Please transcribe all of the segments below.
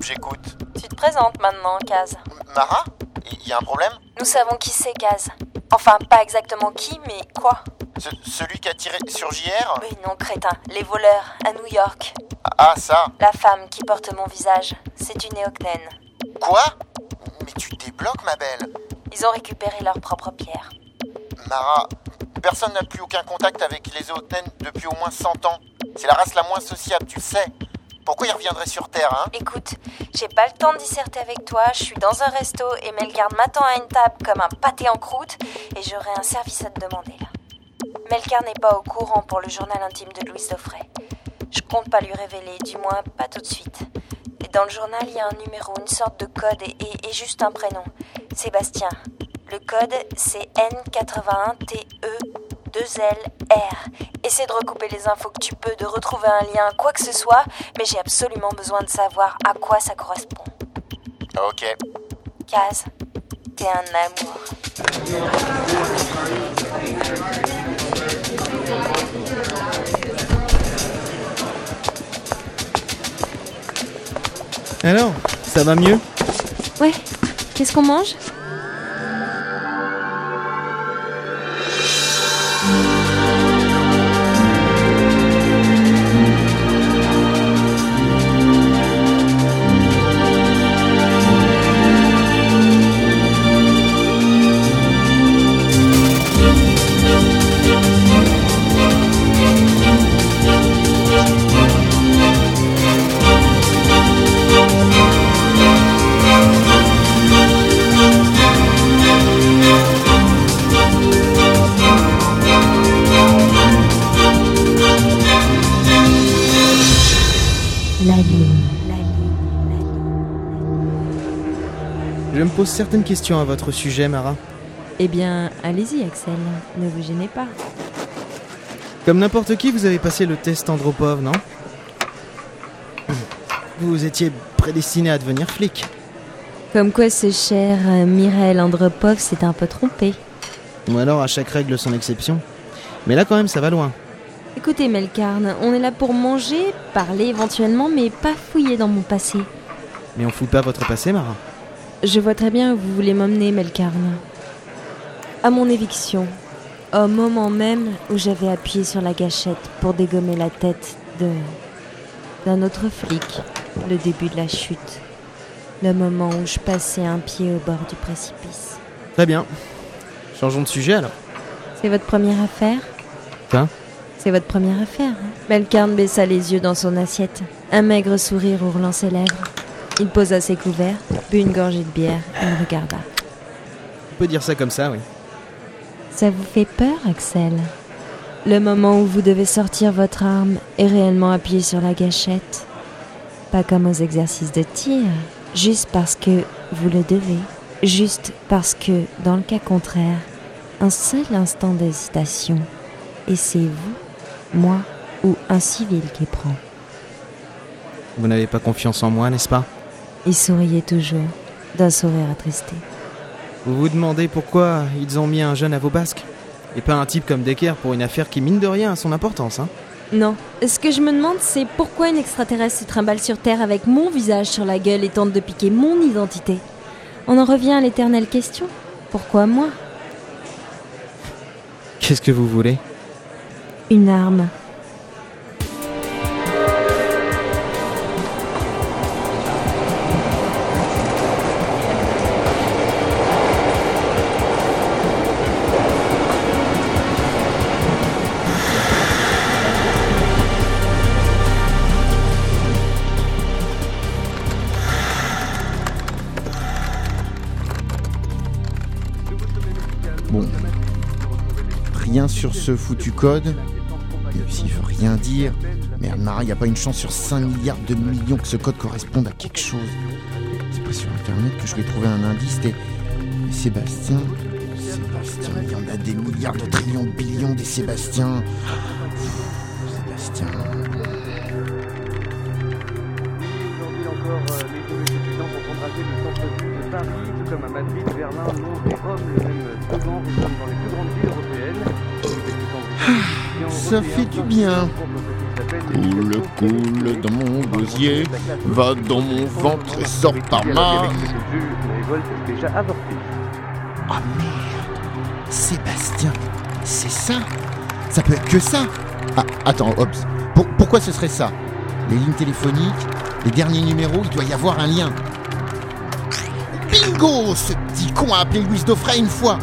J'écoute. Tu te présentes maintenant, Kaz. Mara Il y a un problème? Nous savons qui c'est, Kaz. Enfin, pas exactement qui, mais quoi? Ce- Celui qui a tiré sur JR Oui, non, crétin. Les voleurs, à New York. Ah ça La femme qui porte mon visage, c'est une Eoknen. Quoi? Mais tu débloques ma belle Ils ont récupéré leur propre pierre. Mara, personne n'a plus aucun contact avec les Eotnen depuis au moins 100 ans. C'est la race la moins sociable, tu le sais. Pourquoi ils reviendraient sur Terre, hein? Écoute, j'ai pas le temps de disserter avec toi, je suis dans un resto et Melgarde m'attend à une table comme un pâté en croûte et j'aurai un service à te demander là. Melgar n'est pas au courant pour le journal intime de Louise Daufray. Je compte pas lui révéler, du moins pas tout de suite. Et dans le journal, il y a un numéro, une sorte de code et, et- et juste un prénom. Sébastien. Le code, c'est N81TE2LR. Essaie de recouper les infos que tu peux, de retrouver un lien, quoi que ce soit, mais j'ai absolument besoin de savoir à quoi ça correspond. Ok. Kaz, t'es un amour. Alors, ça va mieux? Ouais, qu'est-ce qu'on mange? La lune. Je me pose certaines questions à votre sujet, Mara. Eh bien, allez-y, Axel. Ne vous gênez pas. Comme n'importe qui, vous avez passé le test Andropov, non? Vous étiez prédestiné à devenir flic. Comme quoi ce cher euh, Mireille Andropov s'est un peu trompé. Ou alors à chaque règle son exception. Mais là quand même ça va loin. Écoutez, Melkarn, on est là pour manger, parler éventuellement, mais pas fouiller dans mon passé. Mais on fout pas votre passé, Mara. Je vois très bien où vous voulez m'emmener, Melkarn. À mon éviction, au moment même où j'avais appuyé sur la gâchette pour dégommer la tête de. d'un autre flic, le début de la chute. Le moment où je passais un pied au bord du précipice. Très bien. Changeons de sujet alors. C'est votre première affaire? Quoi? C'est votre première affaire. Hein Melkarn baissa les yeux dans son assiette. Un maigre sourire ourlant ses lèvres. Il posa ses couverts, but une gorgée de bière et me regarda. On peut dire ça comme ça, oui. Ça vous fait peur, Axel? Le moment où vous devez sortir votre arme et réellement appuyer sur la gâchette? Pas comme aux exercices de tir, juste parce que vous le devez. Juste parce que, dans le cas contraire, un seul instant d'hésitation, et c'est vous, moi ou un civil qui prend. Vous n'avez pas confiance en moi, n'est-ce pas? Il souriait toujours, d'un sourire attristé. Vous vous demandez pourquoi ils ont mis un jeune à vos basques? Et pas un type comme Decker pour une affaire qui mine de rien a son importance, hein? Non. Ce que je me demande, c'est pourquoi une extraterrestre se trimballe sur Terre avec mon visage sur la gueule et tente de piquer mon identité. On en revient à l'éternelle question. Pourquoi moi? Qu'est-ce que vous voulez? Une arme. Rien sur ce foutu code. S'il veut rien dire. Merde, Mara, y a pas une chance sur 5 milliards de millions que ce code corresponde à quelque chose. C'est pas sur internet que je vais trouver un indice. C'était Sébastien. Sébastien, il y en a des milliards de trillions de billions des Sébastiens. Sébastien. Et dans les plus grandes villes européennes. Ça fait du bien. Coule, coule dans mon gosier, va dans mon ventre et sort par ma... Ah merde Sébastien, c'est ça? Ça peut être que ça. Ah, attends, Hobbs, pour- pourquoi ce serait ça? Les lignes téléphoniques, les derniers numéros, il doit y avoir un lien. Bingo Ce petit con a appelé Louise Daufray une fois.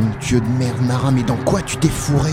Mon dieu de merde, Nara, mais dans quoi tu t'es fourré?